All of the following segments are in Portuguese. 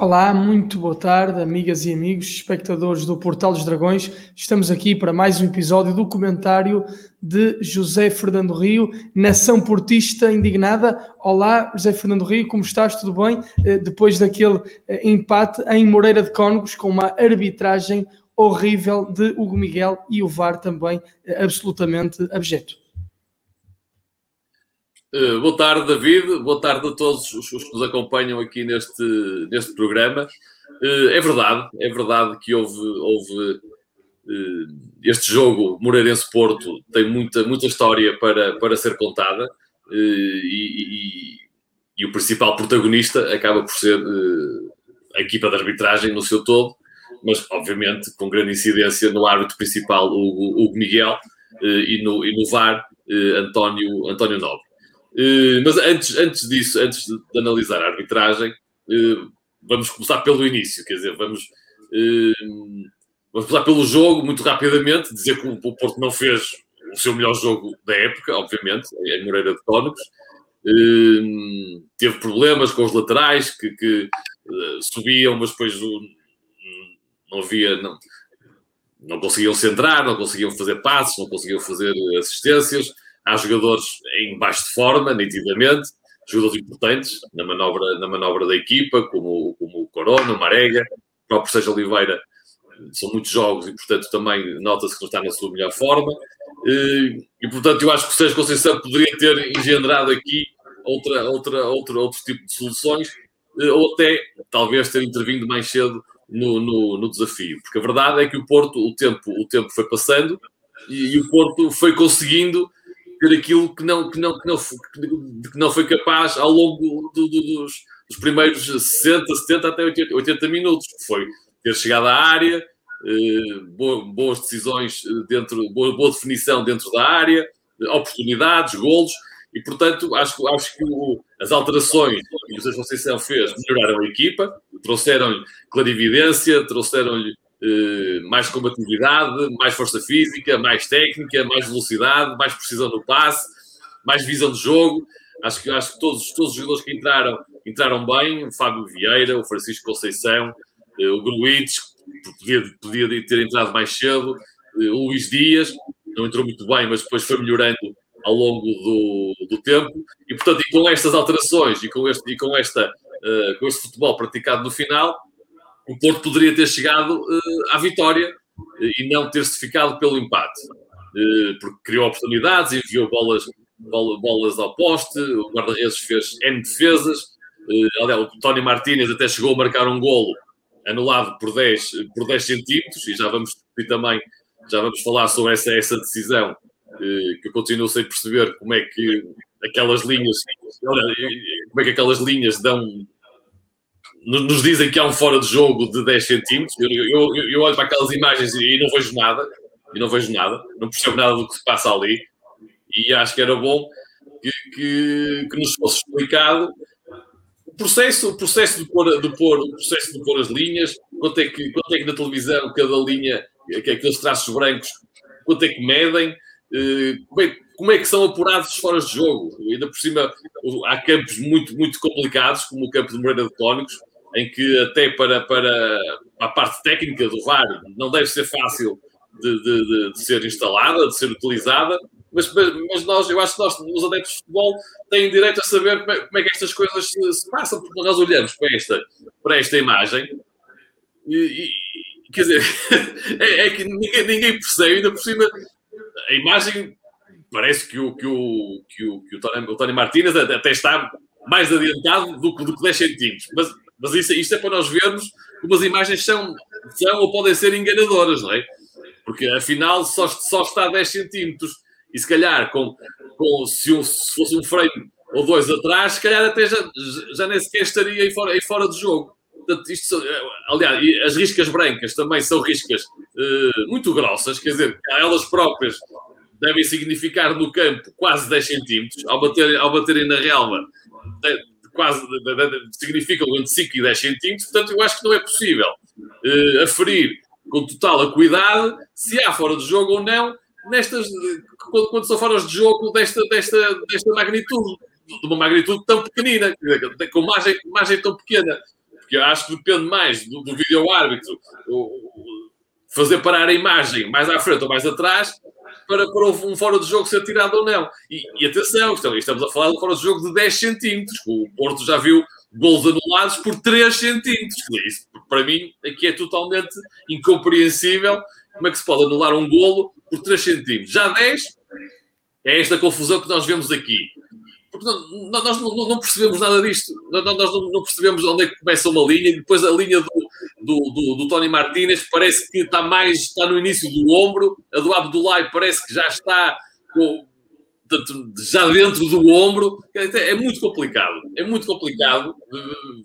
Olá, muito boa tarde, amigas e amigos, espectadores do Portal dos Dragões. Estamos aqui para mais um episódio do comentário de José Fernando Rio, Nação Portista Indignada. Olá, José Fernando Rio, como estás? Tudo bem? Eh, depois daquele eh, empate em Moreira de Cónegos, com uma arbitragem horrível de Hugo Miguel e o VAR também eh, absolutamente abjeto. Uh, boa tarde, David. Boa tarde a todos os, os que nos acompanham aqui neste, neste programa. Uh, é verdade, é verdade que houve, houve uh, este jogo Moreirense-Porto tem muita, muita história para, para ser contada e, e, e, o principal protagonista acaba por ser a equipa de arbitragem no seu todo, mas obviamente com grande incidência no árbitro principal, Hugo Miguel, e, no, e no VAR, António, António Nobre. Eh, mas antes, antes disso, antes de, de analisar a arbitragem, uh, vamos começar pelo início, quer dizer, vamos, uh, vamos começar pelo jogo muito rapidamente, dizer que o, o, Porto não fez o seu melhor jogo da época, obviamente, em Moreira de Cónegos. teve problemas com os laterais que, que subiam, mas depois não havia. Não, não conseguiam centrar, não conseguiam fazer passos, não conseguiam fazer assistências Há jogadores em baixo de forma, nitidamente, jogadores importantes na manobra, na manobra da equipa, como, como o Corona, o Marega, o próprio Sérgio Oliveira. São muitos jogos e, portanto, também nota-se que não está na sua melhor forma. E, e, portanto, eu acho que o Sérgio Conceição poderia ter engendrado aqui outra, outra, outra, outro tipo de soluções, eh, ou até, talvez, ter intervindo mais cedo no, no, no, desafio. Porque a verdade é que o Porto, o tempo, o tempo foi passando e, e o Porto foi conseguindo ter aquilo que não, que não, que não, que não foi capaz ao longo do, do, dos, dos, primeiros 60, 70 até 80, 80 minutos, que foi ter chegado à área, eh, boas decisões eh, dentro, boa, boa, definição dentro da área, oportunidades, golos, e portanto acho, acho que o, as alterações que o José Conceição fez melhoraram a equipa, trouxeram-lhe clarividência, trouxeram-lhe eh, mais combatividade, mais força física, mais técnica, mais velocidade, mais precisão no passe, mais visão de jogo. Acho que, acho que todos, todos os jogadores que entraram entraram bem. O Fábio Vieira, o Francisco Conceição, eh, o Gruites, podia, podia ter entrado mais cedo, eh, o Luís Dias, não entrou muito bem, mas depois foi melhorando ao longo do, do tempo. E, portanto, e com estas alterações e com este, e com esta, uh, com este futebol praticado no final, o Porto poderia ter chegado uh, à vitória e não ter-se ficado pelo empate, uh, porque criou oportunidades, enviou bolas, bolas, ao poste, o guarda-redes fez N defesas, aliás, o Tony Martínez até chegou a marcar um golo anulado por 10, por 10 centímetros, e já vamos também, já vamos falar sobre essa, essa decisão, que eu continuo sem perceber como é que aquelas linhas, como é que aquelas linhas dão nos dizem que há um fora de jogo de 10 centímetros. Eu, eu, eu, olho para aquelas imagens e não vejo nada, e não vejo nada, não percebo nada do que se passa ali, e acho que era bom que, que, que nos fosse explicado o processo, o processo de pôr, de pôr, o processo de pôr as linhas, quanto é que, quanto é que na televisão cada linha, que é aqueles traços brancos, quanto é que medem, eh, como é, como é que são apurados os fora de jogo. Ainda por cima, há campos muito, muito complicados, como o campo de Moreira de Cónicos, em que até para, para a parte técnica do VAR não deve ser fácil de, de, de ser instalada, de ser utilizada, mas, mas, nós, eu acho que nós, os adeptos de futebol, têm direito a saber como é, como é que estas coisas se, se, passam, porque nós olhamos para esta, para esta imagem e, e quer dizer, é, é, que ninguém, ninguém percebe, ainda por cima, a imagem parece que o, que o, que o, que o, Tony, o Tony Martínez até está mais adiantado do, do que 10 centímetros, mas mas isso, isto é para nós vermos como as imagens são, são ou podem ser enganadoras, não é? Porque afinal só, só está a 10 centímetros e se calhar com, com se, um, se, fosse um frame ou dois atrás, se calhar até já, já nem sequer estaria aí fora, aí fora de jogo. Portanto, isto, aliás, as riscas brancas também são riscas uh, muito grossas, quer dizer, elas próprias devem significar no campo quase 10 centímetros, ao, bater, ao baterem na relva quase significam entre 5 e 10 centímetros, portanto eu acho que não é possível uh, aferir com total acuidade se há fora de jogo ou não nestas, quando, quando são fora de jogo desta, desta, desta magnitude, de uma magnitude tão pequenina, com margem, margem tão pequena. porque eu acho que depende mais do, do vídeo árbitro fazer parar a imagem mais à frente ou mais atrás para, para um fora de jogo ser tirado ou não. E, e atenção, estamos a falar de um fora de jogo de 10 centímetros. O Porto já viu gols anulados por 3 centímetros. Isso, para mim, aqui é totalmente incompreensível como é que se pode anular um golo por 3 centímetros. Já 10 é esta confusão que nós vemos aqui. Porque não, nós não, não, percebemos nada disto. Nós, não, percebemos onde é que começa uma linha e depois a linha do, do, do, do Tony Martínez parece que está mais está no início do ombro. A do Abdullah parece que já está com, já dentro do ombro. É muito complicado. É muito complicado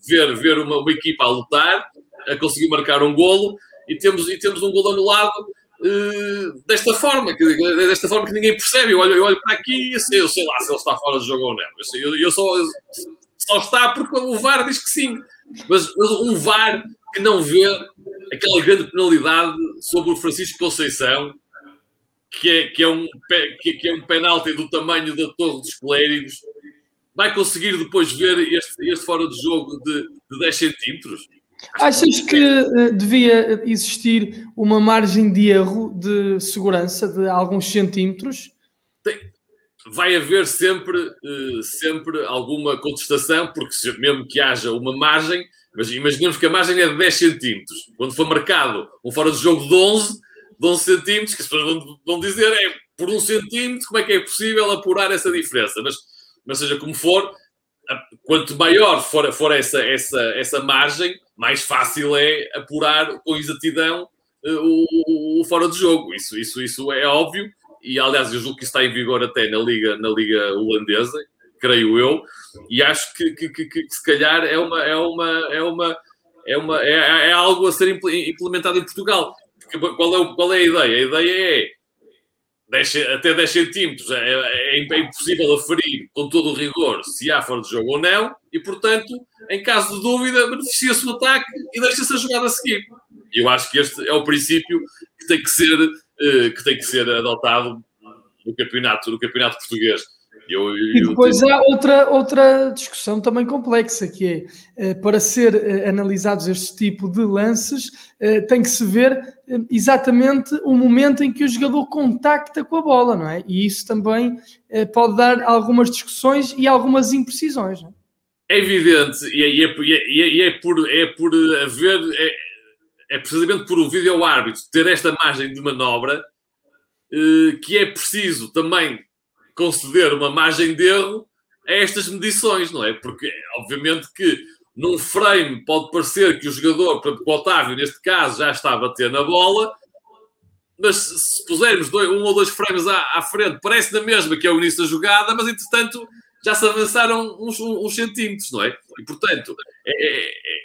ver, ver uma, uma equipa a lutar, a conseguir marcar um golo e temos, e temos um golo anulado uh, desta forma, que, desta forma que ninguém percebe. Eu olho, eu olho para aqui e eu sei, eu sei lá se ele está fora do jogo ou não. Eu, sei, eu, eu só, só está porque o VAR diz que sim. Mas, mas um VAR que não vê aquela grande penalidade sobre o Francisco Conceição, que é, que é, um, que, é um penalti do tamanho da Torre dos Clérigos, vai conseguir depois ver este, este fora de jogo de, de 10 centímetros? Achas que uh, devia existir uma margem de erro de segurança de alguns centímetros? Tem, vai haver sempre, uh, sempre alguma contestação, porque se, mesmo que haja uma margem, mas imaginemos que a margem é de 10 centímetros. Quando for marcado um fora de jogo de 11, de 11 centímetros, que as pessoas vão, dizer é por um centímetro, como é que é possível apurar essa diferença? Mas, mas seja como for, quanto maior for, for essa, essa, essa margem, mais fácil é apurar com exatidão uh, o, o, fora de jogo. Isso, isso, isso é óbvio. E aliás, eu julgo que isso está em vigor até na Liga, na Liga Holandesa, creio eu, e acho que, que, que, que se calhar é uma, é uma, é uma, é, uma é, é algo a ser implementado em Portugal. Qual é, qual é a ideia? A ideia é 10, até 10 centímetros é, é, é, impossível aferir com todo o rigor se há fora de jogo ou não, e portanto, em caso de dúvida, beneficia-se o ataque e deixa-se a jogada a seguir. Eu acho que este é o princípio que tem que ser, que tem que ser adotado no campeonato, no campeonato português. Eu, eu, e depois eu... há outra, outra discussão também complexa, que é, eh, para ser eh, analisados este tipo de lances, eh, tem que se ver exatamente o momento em que o jogador contacta com a bola, não é? E isso também pode dar algumas discussões e algumas imprecisões, não é? É evidente, e é, e é, e é, e é por, é por haver, é, precisamente por o vídeo árbitro ter esta margem de manobra que é preciso também conceder uma margem de erro a estas medições, não é? Porque, obviamente, que num frame pode parecer que o jogador, por exemplo, o Otávio, neste caso, já está a bater na bola, mas se pusermos dois, um ou dois frames à, à, frente, parece na mesma que é o início da jogada, mas entretanto já se avançaram uns, uns centímetros, não é? E portanto, é, é, é,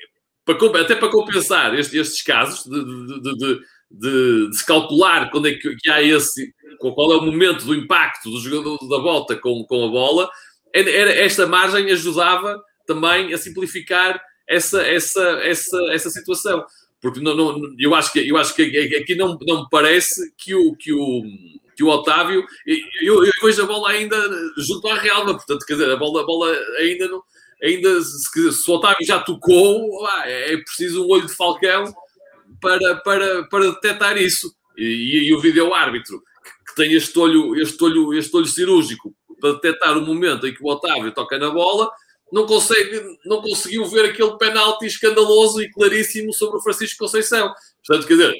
para, até para compensar estes, estes casos de, de, de, de, se calcular quando é que, que há esse, qual é o momento do impacto do jogador da volta com, com a bola, era, esta margem ajudava também a simplificar essa, essa, essa, essa situação. Porque não, não, eu acho que, eu acho que aqui não, não me parece que o, que o, que o Otávio. Eu, eu vejo a bola ainda junto à Realma, portanto, quer dizer, a bola, a bola ainda não. Ainda se, se o Otávio já tocou, é preciso um olho de falcão para, para, para detectar isso. E, e o vídeo árbitro tem este olho, este olho, este olho cirúrgico para detectar o momento em que o Otávio toca na bola, não, consegue, não conseguiu ver aquele penalti escandaloso e claríssimo sobre o Francisco Conceição. Portanto, quer dizer,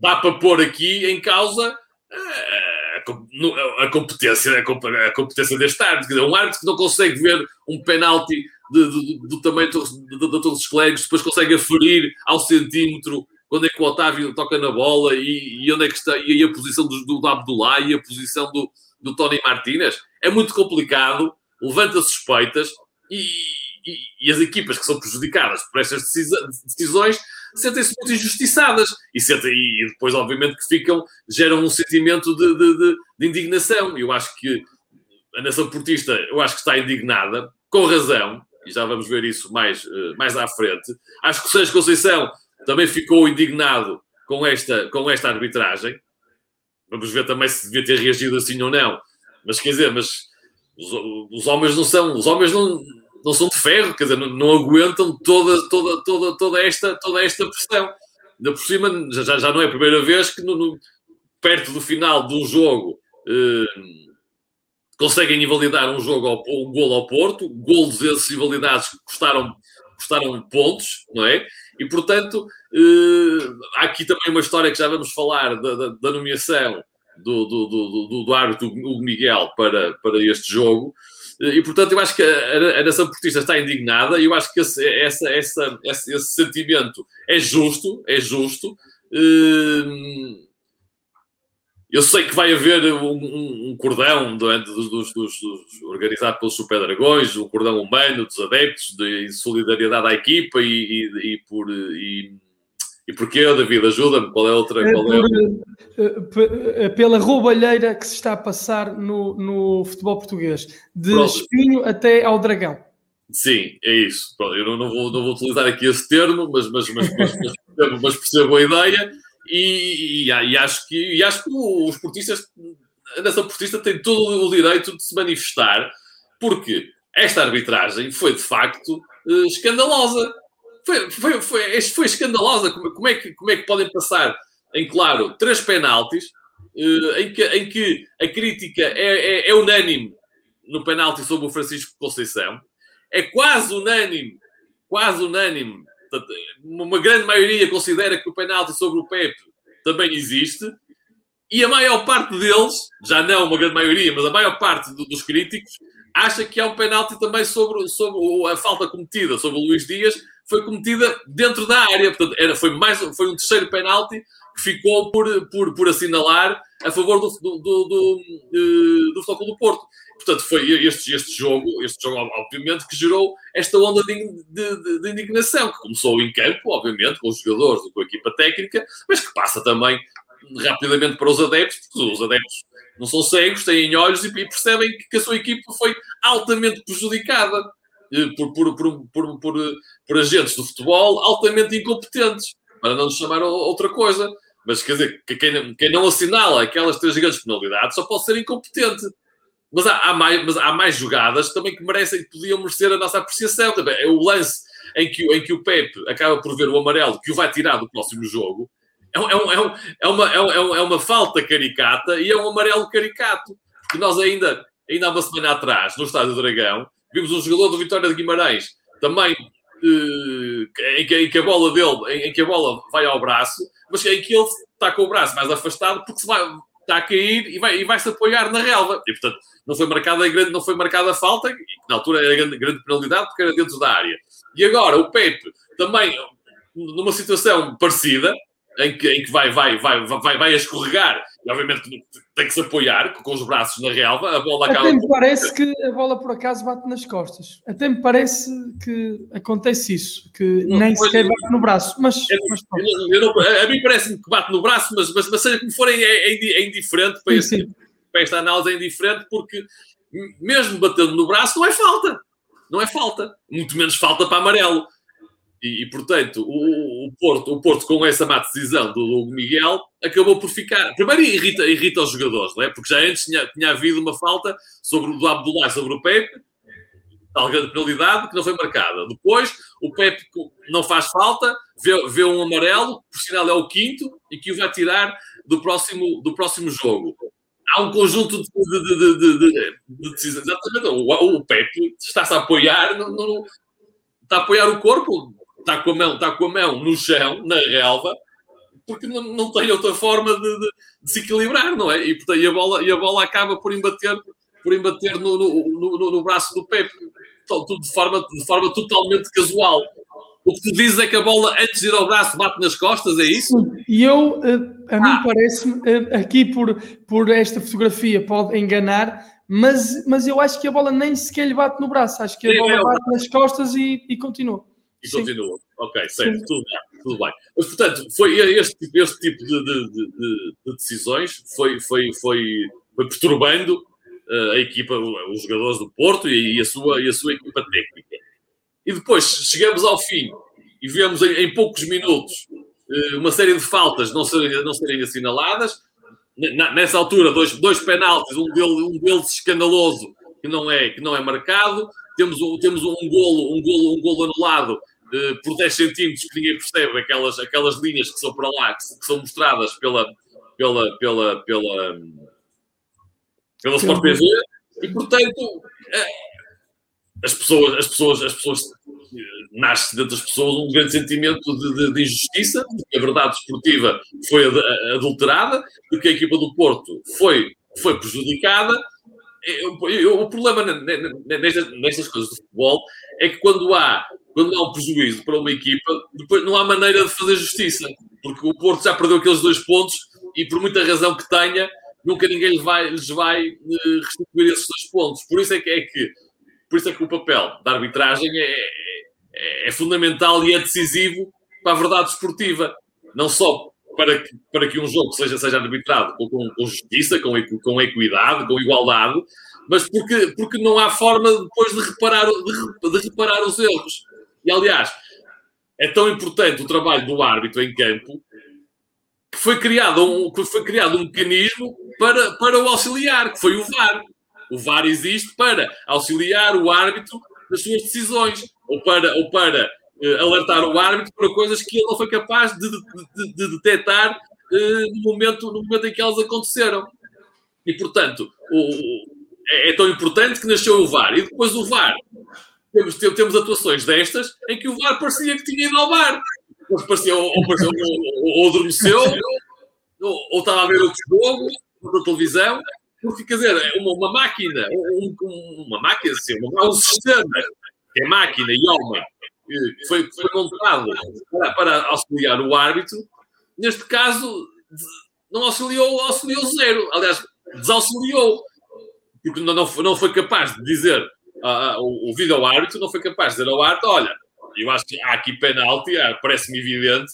dá para pôr aqui em causa eh, a, competência, a competência deste árbitro. Um árbitro que não consegue ver um penalti do tamanho de, todos os colegas, depois consegue aferir ao centímetro quando é que o Otávio toca na bola e, e onde é que está e a posição do, do Abdullah e a posição do, do Tony Martínez. É muito complicado, levanta suspeitas e, e, e, as equipas que são prejudicadas por estas decisões sentem-se muito injustiçadas e, sentem, e depois, obviamente, que ficam, geram um sentimento de, de, de, de indignação. Eu acho que a nação portista, eu acho que está indignada, com razão, e já vamos ver isso mais, eh, mais à frente. Acho que o Sérgio Conceição também ficou indignado com esta, com esta arbitragem. Vamos ver também se devia ter reagido assim ou não. Mas quer dizer, mas os, os homens não são, os homens não, não são de ferro, quer dizer, não, não aguentam toda, toda, toda, toda, esta, toda esta pressão. Ainda por cima, já, já não é a primeira vez que no, no, perto do final de um jogo eh, conseguem invalidar um jogo ao, um gol ao Porto, golos esses invalidados que custaram, custaram pontos, não é? E portanto, eh, há aqui também uma história que já vamos falar da, da, da nomeação do, do, do, do, do árbitro Miguel para, para este jogo. E, portanto, eu acho que a, nação portista está indignada e eu acho que esse, essa, essa, esse, esse sentimento é justo, é justo. Uh, eu sei que vai haver um, um, cordão dos, dos, dos, dos, organizado pelos Super Dragões, um cordão humano dos adeptos de, de solidariedade à equipa e, e, e por. E, e porquê, David? Ajuda-me. Qual é a outra? É qual é a... Pela roubalheira que se está a passar no, no futebol português, de Pronto. espinho até ao dragão. Sim, é isso. Eu não, não, vou, não vou utilizar aqui esse termo, mas, mas, mas, mas, mas, mas percebo a ideia. E, e, e, acho que, e acho que os portistas, a nação portista tem todo o direito de se manifestar, porque esta arbitragem foi de facto uh, escandalosa. Foi, foi, foi, foi escandalosa. Como, como, é que, como é que podem passar em claro três penaltis uh, em, que, em que a crítica é, é, é unânime no penalti sobre o Francisco Conceição, é quase unânime, quase unânime uma grande maioria considera que o penalti sobre o Pepe também existe. E a maior parte deles, já não uma grande maioria, mas a maior parte do, dos críticos, acha que há um penalti também sobre, sobre a falta cometida sobre o Luís Dias, foi cometida dentro da área. Portanto, era, foi, mais, foi um terceiro penalti que ficou por, por, por assinalar a favor do, do, do, do, uh, do Futebol do Porto. Portanto, foi este, este jogo, este jogo, obviamente, que gerou esta onda de, de, de, indignação, que começou em campo, obviamente, com os jogadores, com a equipa técnica, mas que passa também rapidamente para os adeptos, porque os adeptos não são cegos, têm olhos e, percebem que a sua equipa foi altamente prejudicada eh, por, por, por, por, por, por agentes do futebol altamente incompetentes, para não nos chamar outra coisa. Mas quer dizer, quem, quem não assinala aquelas três grandes penalidades só pode ser incompetente. Mas há, há, mais, mas há mais jogadas também que merecem, que podiam merecer a nossa apreciação. Também. É o lance em que, em que o Pepe acaba por ver o amarelo que o vai tirar do próximo jogo. É, um, é, um, é, é, uma, é, um, é uma falta caricata e é um amarelo caricato. Porque nós ainda, ainda há uma semana atrás, no Estádio do Dragão, vimos um jogador do Vitória de Guimarães também eh, em, que, em, que, a bola dele, em, em, que a bola vai ao braço, mas em que ele está com o braço mais afastado porque vai, está a cair e vai, e vai se apoiar na relva. E portanto, não foi marcada a grande, não foi marcada falta, que na altura era grande, grande penalidade porque era dentro da área. E agora o Pepe também numa situação parecida, em que, em que vai, vai, vai, vai, vai a escorregar e obviamente tem que se apoiar com os braços na relva, a bola acaba... Até me parece que a bola por acaso bate nas costas. Até me parece que acontece isso, que não, nem sequer bate no braço, mas... Eu, mas eu não, a mim parece-me que bate no braço, mas, mas, mas seja como for, é, é, é indiferente para, sim, este, sim. para esta análise, é indiferente porque mesmo batendo no braço não é falta. Não é falta. Muito menos falta para amarelo. E, e, portanto, o, o, Porto, o Porto, com essa má decisão do Hugo Miguel, acabou por ficar. Primeiro, irrita, irrita os jogadores, não é? Porque já antes tinha, tinha havido uma falta sobre do Abdullah sobre o Pepe, tal grande penalidade que não foi marcada. Depois, o Pepe não faz falta, vê, vê um amarelo, por sinal é o quinto, e que o vai tirar do próximo, do próximo jogo. Há um conjunto de, de, de, de, de decisões. Exatamente. O, o Pepe está-se a apoiar, está a apoiar o corpo está com a mão, está com a mão no chão, na relva, porque não, não tem outra forma de, de, de, se equilibrar, não é? E, portanto, e, a bola, e a bola acaba por embater, por embater no, no, no, no braço do Pepe, tudo de forma, de forma totalmente casual. O que tu dizes é que a bola, antes de ir ao braço, bate nas costas, é isso? E eu, eh, a mim ah. parece-me, eh, aqui por, por esta fotografia pode enganar, mas, mas eu acho que a bola nem sequer lhe bate no braço, acho que a bola é bate nas costas e, e continua e Sim. continua. Ok, certo, tudo bem, tudo bem. Mas, portanto, foi este, este tipo de, de, de, de decisões foi, foi, foi, foi perturbando uh, a equipa, os jogadores do Porto e, e, a sua, e a sua equipa técnica. E depois chegamos ao fim e vemos em, em poucos minutos uh, uma série de faltas não serem, não serem assinaladas. nessa altura, dois, dois penaltis, um deles, um deles escandaloso que não é, que não é marcado. temos, um, temos um golo, um golo, um golo anulado por 10 centímetros que ninguém percebe, aquelas, aquelas linhas que são para lá, que, que são mostradas pela, pela, pela, pela, pela Sport TV, e portanto as pessoas, as pessoas, as pessoas nasce dentro das pessoas um grande sentimento de, de, de injustiça, de que a verdade esportiva foi adulterada, de que a equipa do Porto foi, foi prejudicada. o problema nestas, nestas coisas do futebol é que quando há, quando há um prejuízo para uma equipa, depois não há maneira de fazer justiça, porque o Porto já perdeu aqueles dois pontos e por muita razão que tenha, nunca ninguém lhes vai, lhes vai eh, restituir esses dois pontos. Por isso é que, é que por isso é que o papel da arbitragem é, é, é fundamental e é decisivo para a verdade esportiva. Não só para que, para que um jogo seja, seja arbitrado com, com, justiça, com, com equidade, com igualdade, mas porque, porque não há forma depois de reparar, de, de reparar os erros. E, aliás, é tão importante o trabalho do árbitro em campo que foi criado um, que foi criado um mecanismo para, para o auxiliar, que foi o VAR. O VAR existe para auxiliar o árbitro nas suas decisões ou para, ou para uh, alertar o árbitro para coisas que ele não foi capaz de, de, de detectar uh, no, momento, no momento em que elas aconteceram. E, portanto, o, é, é, tão importante que nasceu o VAR. E depois o VAR. Temos, temos atuações destas em que o VAR parecia que tinha ido ao VAR. Ou, parecia, ou, ou, ou, ou adormeceu, ou, ou estava a ver outro jogo, outra televisão, porque, quer dizer, uma, uma máquina, um, uma máquina, assim, um sistema, que é máquina e homem, que foi, foi montado para, para auxiliar o árbitro, neste caso, não auxiliou, auxiliou zero. Aliás, desauxiliou. Porque não, não, foi, não foi capaz de dizer, uh, o, o vídeo árbitro não foi capaz de dizer ao árbitro, olha, eu acho que há aqui penalti, ah, parece-me evidente,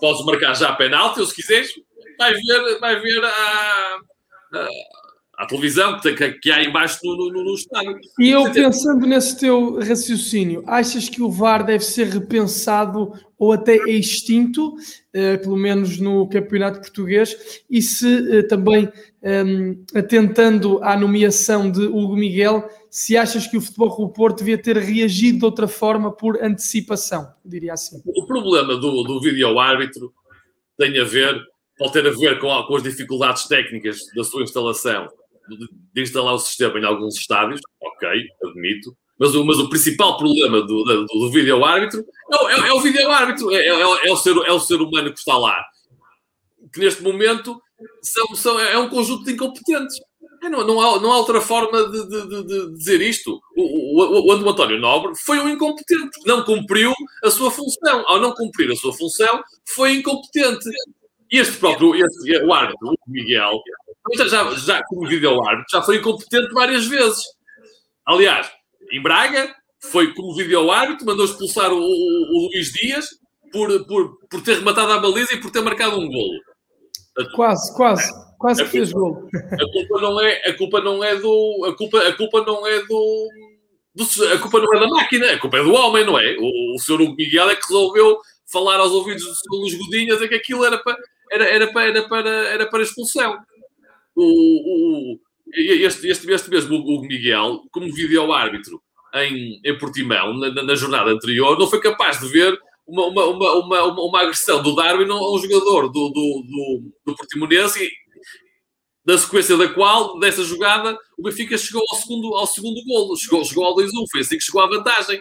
podes marcar já penalti, ou se quiseres, vai ver, vai ver a, a à televisão que, que há embaixo no, no, no estádio. E eu pensando nesse teu raciocínio, achas que o VAR deve ser repensado ou até extinto, pelo menos no campeonato português, e se uh, também ehm, atentando à nomeação de Hugo Miguel, se achas que o Futebol Clube Porto devia ter reagido de outra forma por antecipação, diria assim. O problema do, do vídeo-árbitro tem a ver, pode ter a ver com, com as dificuldades técnicas da sua instalação de instalar o sistema em alguns estádios, ok, admito, mas o, mas o principal problema do, do, do vídeo árbitro é, é, é o vídeo árbitro, é, é, é, o ser, é o ser humano que está lá, que neste momento são, são, é um conjunto de incompetentes. É, não, não, há, não há outra forma de, de, de dizer isto. O, o, o, António Nobre foi um incompetente, não cumpriu a sua função. Ao não cumprir a sua função, foi incompetente. E este próprio, este, o árbitro, o Miguel, já, já como vídeo árbitro, já foi incompetente várias vezes. Aliás, em Braga, foi como vídeo árbitro, mandou expulsar o, o, o, Luís Dias por, por, por ter rematado a baliza e por ter marcado um golo. Quase, quase, quase que fez golo. A culpa não é, a culpa não é do, a culpa, a culpa não é do, do, a culpa não é da máquina, a culpa é do homem, não é? O, o senhor Hugo Miguel é que resolveu falar aos ouvidos do senhor Luís Godinho a que aquilo era para, era, era para, era para, era para expulsão o, o, este, este, este mesmo Hugo Miguel, como vídeo árbitro em, em Portimão, na, na, jornada anterior, não foi capaz de ver uma, uma, uma, uma, uma agressão do Darwin a um jogador do, do, do, do Portimonense, na sequência da qual, dessa jogada, o Benfica chegou ao segundo, ao segundo golo, chegou, chegou ao 2-1, foi assim que chegou à vantagem.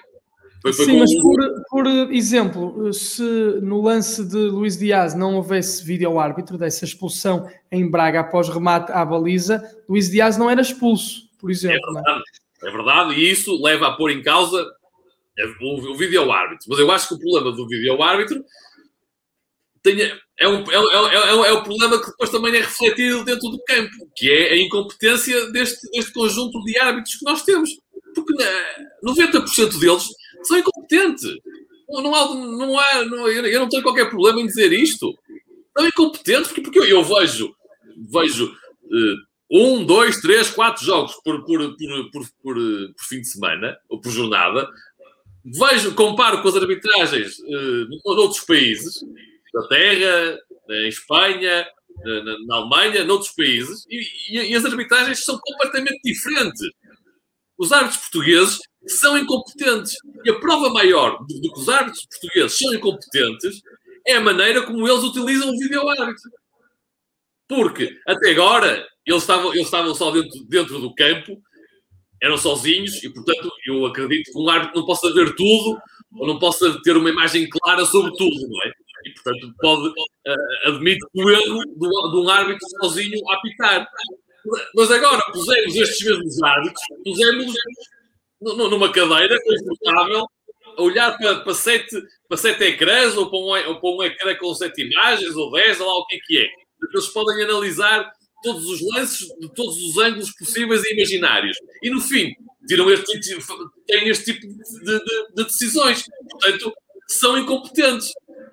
Foi, foi Sim, mas por, por, exemplo, se no lance de Luís Dias não houvesse vídeo árbitro dessa expulsão em Braga após remate à baliza, Luís Dias não era expulso, por exemplo. É verdade, é? é verdade e isso leva a pôr em causa o, o vídeo árbitro. Mas eu acho que o problema do vídeo árbitro tenha, é, um, é, é, é, o problema que depois também é refletido dentro do campo, que é a incompetência deste, deste conjunto de árbitros que nós temos. Porque 90% deles são incompetentes. Não há, não há, não, eu não tenho qualquer problema em dizer isto. São incompetentes porque, porque eu, eu vejo, vejo uh, um, dois, três, quatro jogos por, por, por, por, fim de semana ou por jornada. Vejo, comparo com as arbitragens uh, noutros países, na Terra, em Espanha, na, na, Alemanha, noutros países, e, e, e, as arbitragens são completamente diferentes. Os árbitros portugueses são incompetentes. E a prova maior de, que os árbitros portugueses são incompetentes é a maneira como eles utilizam o vídeo-árbitro. Porque, até agora, eles estavam, eles estavam só dentro, dentro do campo, eram sozinhos, e, portanto, eu acredito que um árbitro não possa ver tudo, ou não possa ter uma imagem clara sobre tudo, não é? E, portanto, pode, uh, o erro de um árbitro sozinho a apitar. Mas agora pusemos estes mesmos árbitros, pusemos numa cadeira confortável, a olhar para, para, sete, para sete ecrãs ou para, um, ou para um ecrã com sete imagens ou dez, ou lá o que é que é. Eles podem analisar todos os lances de todos os ângulos possíveis e imaginários. E no fim, tiram este, têm este tipo de, de, de decisões. Portanto, são incompetentes.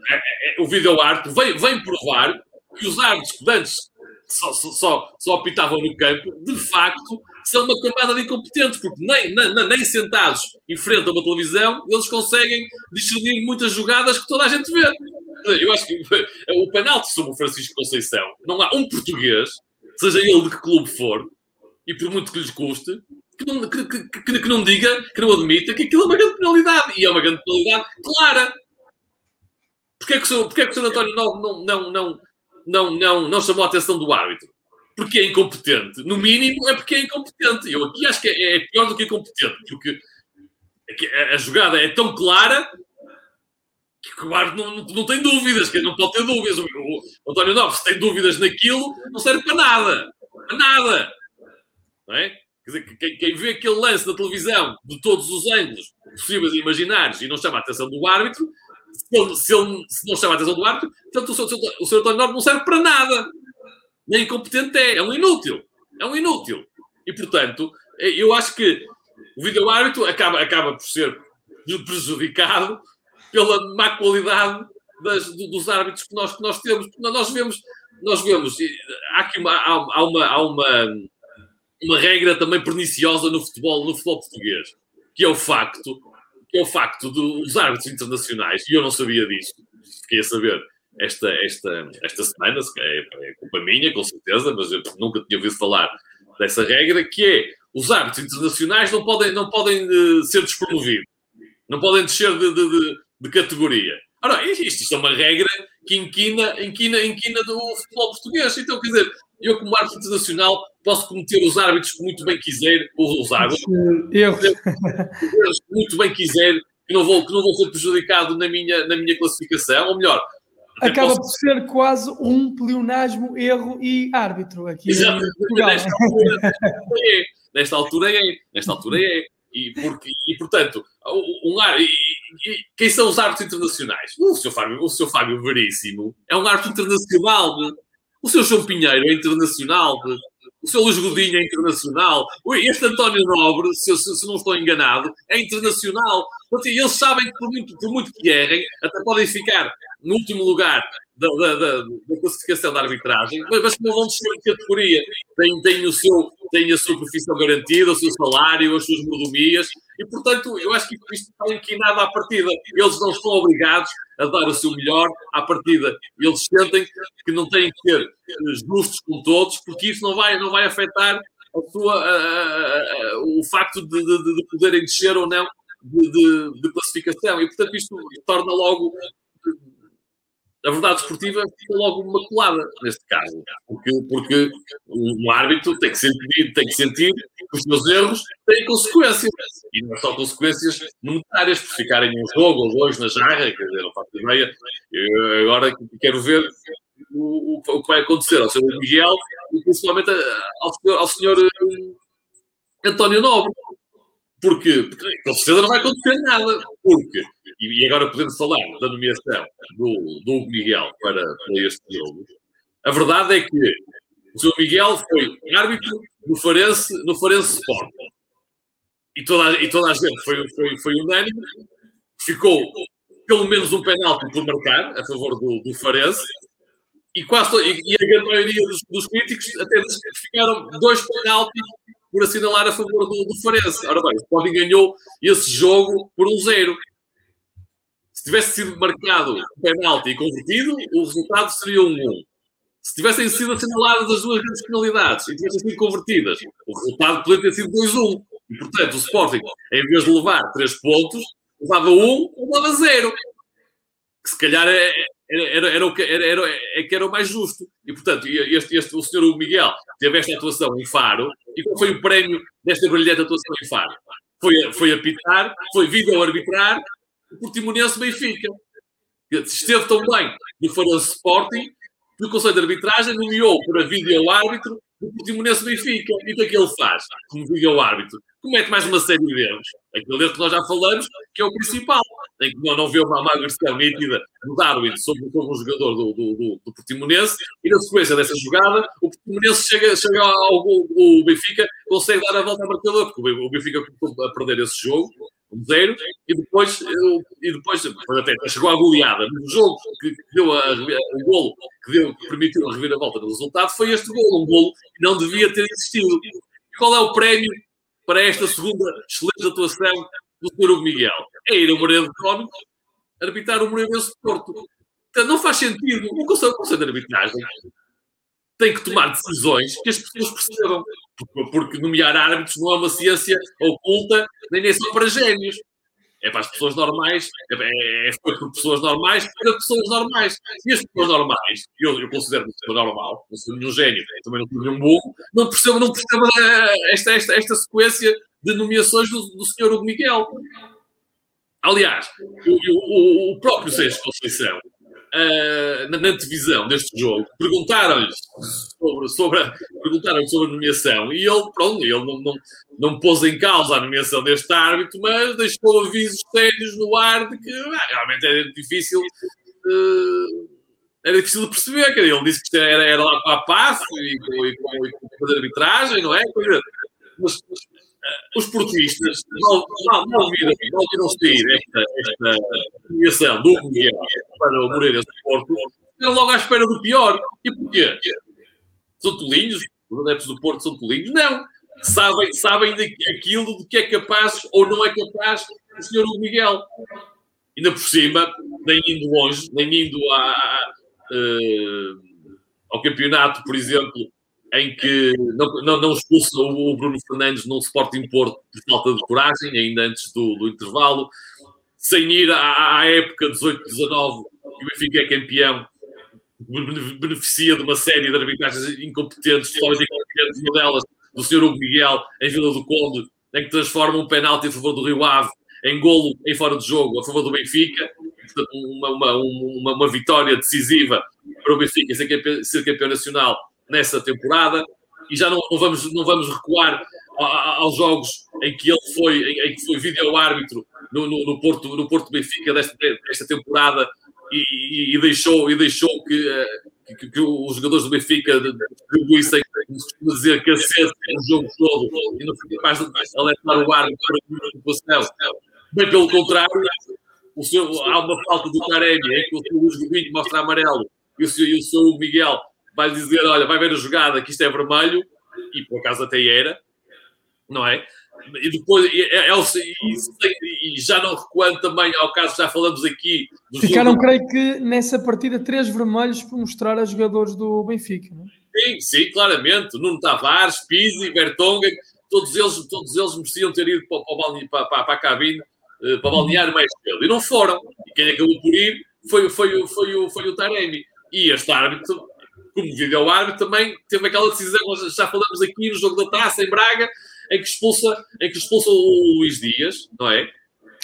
É, é, é o vídeo arte vem, vem provar que os árbitros que antes só, só, só apitavam no campo, de facto, são uma camada de incompetentes, porque nem, nem, nem sentados em frente a uma televisão eles conseguem discernir muitas jogadas que toda a gente vê. Eu acho que o penalti sobre o Francisco Conceição, não há um português, seja ele de que clube for, e por muito que lhes custe, que não, que, que, que, não diga, que não admita que aquilo é uma grande penalidade. E é uma grande penalidade clara. Porquê é que o. Porquê é. António não, não, não, não, não, não chamou a atenção do árbitro? Porque é incompetente. No mínimo é porque é incompetente. Eu aqui acho que é, é pior do que incompetente. Porque a, a jogada é tão clara que o árbitro não, não, não, tem dúvidas, que não pode ter dúvidas. O, o António Novo, se tem dúvidas naquilo, não serve para nada. Para nada. Não é? Quer dizer, quem, quem, vê aquele lance na televisão de todos os ângulos possíveis e imaginários e não chama a atenção do árbitro, se, ele, se, ele, se não chama a atenção do árbitro, portanto o seu, o seu António Norte não serve para nada. Nem incompetente é, é um inútil. É um inútil. E portanto, eu acho que o vídeo árbitro acaba, acaba por ser prejudicado pela má qualidade das, dos árbitros que nós, que nós temos. Nós vemos, nós vemos, há aqui uma, há, uma, há uma, uma regra também perniciosa no futebol, no futebol português, que é o facto é o facto dos árbitros internacionais, e eu não sabia disso, fiquei a saber esta, esta, esta semana, é, é culpa minha, com certeza, mas eu nunca tinha ouvido falar dessa regra, que é os árbitros internacionais não podem, não podem uh, ser despromovidos, não podem descer de, de, de, categoria. Ora, isto, isto é uma regra que inquina, inquina, inquina do futebol português. Então, quer dizer, eu, como árbitro internacional, posso cometer os árbitros que muito bem quiser, ou os árbitros, que muito bem quiser, que não vou, que não vou ser prejudicado na minha, na minha classificação, ou melhor. Acaba posso... por ser quase um pleonasmo, erro e árbitro aqui Exato. Nesta altura, é. Nesta altura é. Nesta altura é. E, porque, e portanto, um, e, e, quem são os árbitros internacionais? O seu Fábio, o seu Fábio Veríssimo é um árbitro internacional. O seu João Pinheiro é internacional. O seu Luís Godinho é internacional. Este António Nobre, se, se, não estou enganado, é internacional. Eles sabem que, por muito, por muito que errem, até podem ficar no último lugar da, da, da, da classificação da arbitragem, mas, mas não vão descer de categoria. Têm, têm, o seu, têm a sua profissão garantida, o seu salário, as suas mordomias, e portanto, eu acho que isto está inquinado à partida. Eles não estão obrigados a dar o seu melhor à partida. Eles sentem que não têm que ser justos com todos, porque isso não vai, não vai afetar a sua, a, a, o facto de, de, de, poderem descer ou não de, de, classificação. E, portanto, isto torna logo a verdade esportiva fica logo maculada, neste caso. Porque, porque um árbitro tem que sentir, tem que sentir que os seus erros têm consequências. E não só consequências monetárias, por ficarem um jogo ou dois na jarra, quer dizer, não faço ideia. Eu agora quero ver o, o, que vai acontecer ao Sr. Miguel e principalmente ao senhor, ao senhor eh, António Nobre. Porque, porque com certeza não vai acontecer nada. Porque e agora podemos falar da nomeação do, do Miguel para, para este jogo, a verdade é que o Sr. Miguel foi árbitro no Farense, no Farense Sport. E toda, e toda a gente foi, foi, foi unânime. Ficou pelo menos um penalti por marcar a favor do, do Farense. E, quase, e, e a grande maioria dos, dos críticos até ficaram dois penaltis por assinalar a favor do, do Farense. Ora bem, o Sporting ganhou esse jogo por um zero se tivesse sido marcado o penalti e convertido, o resultado seria um 1. Se tivessem sido assinaladas as duas grandes penalidades e tivessem sido convertidas, o resultado poderia ter sido 2-1. E, portanto, o Sporting, em vez de levar três pontos, levava um ou levava zero. Que se calhar é, era, era, era, o que, era, era, é era o mais justo. E, portanto, este, este, o senhor Miguel teve esta atuação em Faro. E qual foi o prémio desta brilhante atuação em Faro? Foi, foi apitar, foi vídeo-arbitrar o Portimonense Benfica. Esteve tão bem no Farense Sporting que o Conselho de Arbitragem nomeou para vídeo-árbitro o Portimonense Benfica. E o que é que ele faz como vídeo-árbitro? Comete mais uma série de erros. Aquele erro que nós já falamos, que é o principal em que não, não vê uma, uma agressão nítida do Darwin sobre, sobre um jogador do, do, do, do Portimonense, e na sequência dessa jogada, o Portimonense chega, chega ao gol, o Benfica consegue dar a volta ao marcador, porque o Benfica começou a perder esse jogo, e depois, e depois até chegou à goleada. No jogo que, deu a, o golo que, deu, que permitiu a reviravolta do resultado foi este golo, um golo que não devia ter existido. E qual é o prémio para esta segunda excelente atuação do Sr. Miguel? É ir ao Moreira de Cónico arbitrar o Moreirense Porto. Portanto, não faz sentido. O Conselho, o Conselho de Arbitragem tem que tomar decisões que as pessoas percebam. Porque, nomear árbitros não é uma ciência oculta, nem é só para gênios. É para as pessoas normais, é, é feito por pessoas normais, para pessoas normais. E as pessoas normais, eu, eu considero-me normal, não sou nenhum gênio, também não sou nenhum burro, não percebo, não percebo eh, esta, esta, esta sequência de nomeações do, do senhor Hugo Miguel. Aliás, o, o, o próprio Sérgio Conceição, uh, na, na divisão deste jogo, perguntaram-lhe sobre, sobre, a, perguntaram sobre a nomeação e ele, pronto, ele não, não, não pôs em causa a nomeação deste árbitro, mas deixou avisos sérios no ar de que ah, realmente era difícil. Uh, era difícil de perceber, que ele disse que era, era lá com a PAF e com, e a arbitragem, não é? Mas, os portistas não, não, não, viram, viram sair esta, esta do Miguel para o Moreira Porto, eram logo à espera do pior. E porquê? São tolinhos? Os adeptos do Porto são tolinhos? Não. Sabem, sabem aquilo de que é capaz ou não é capaz o senhor Miguel. Ainda por cima, nem indo longe, nem indo uh, ao campeonato, por exemplo, em que não, não, não expulsa o Bruno Fernandes no Sporting Porto por falta de coragem, ainda antes do, do intervalo, sem ir à, à época 18-19, que o Benfica é campeão, beneficia de uma série de arbitragens incompetentes, somente incompetentes, uma delas do Sr. Hugo Miguel, em Vila do Conde, em que transforma um penalti a favor do Rio Ave em golo em fora de jogo a favor do Benfica, uma, uma, uma, uma vitória decisiva para o Benfica ser campeão, ser campeão nacional nessa temporada e já não, não vamos, não vamos recuar aos jogos em que ele foi, em, em que foi vídeo-árbitro no, no, no, Porto, no Porto Benfica desta, desta temporada e, e, e, deixou, e deixou que, eh, que, que, os jogadores do Benfica distribuíssem, como dizer, cacete o jogo todo e não foi capaz de alertar o árbitro para a situação. Bem pelo contrário, o seu, há uma falta do Taremi em que o seu Luís Gobinho mostra amarelo e o seu, e o seu Miguel vai dizer, olha, vai ver a jogada que isto é vermelho, e por acaso até era, não é? E depois, é, é, e, já não recuando também ao caso, já falamos aqui. Ficaram, jogo... creio que nessa partida, três vermelhos por mostrar a jogadores do Benfica, não é? Sim, sim, claramente. Nuno Tavares, Pizzi, Bertonga, todos eles, todos eles mereciam ter ido para, para, para, para a cabine, eh, para balnear mais cedo. E não foram. E quem acabou por ir foi, foi, foi, foi, o, foi o Taremi. E este árbitro como vídeo árbitro, também teve aquela decisão, já falamos aqui no jogo da taça em Braga, em que expulsa, em que expulsa o Luís Dias, não é?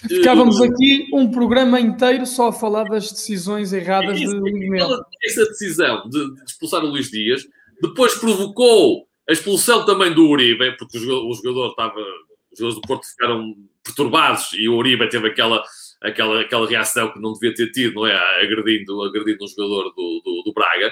Ficávamos aqui um programa inteiro só a falar das decisões erradas isso, de. Essa decisão de, de, expulsar o Luís Dias depois provocou a expulsão também do Uribe, porque o jogador, o jogador estava. Os jogadores do Porto ficaram perturbados e o Uribe teve aquela, aquela, aquela reação que não devia ter tido, não é? Agredindo, agredindo um jogador do, do, do Braga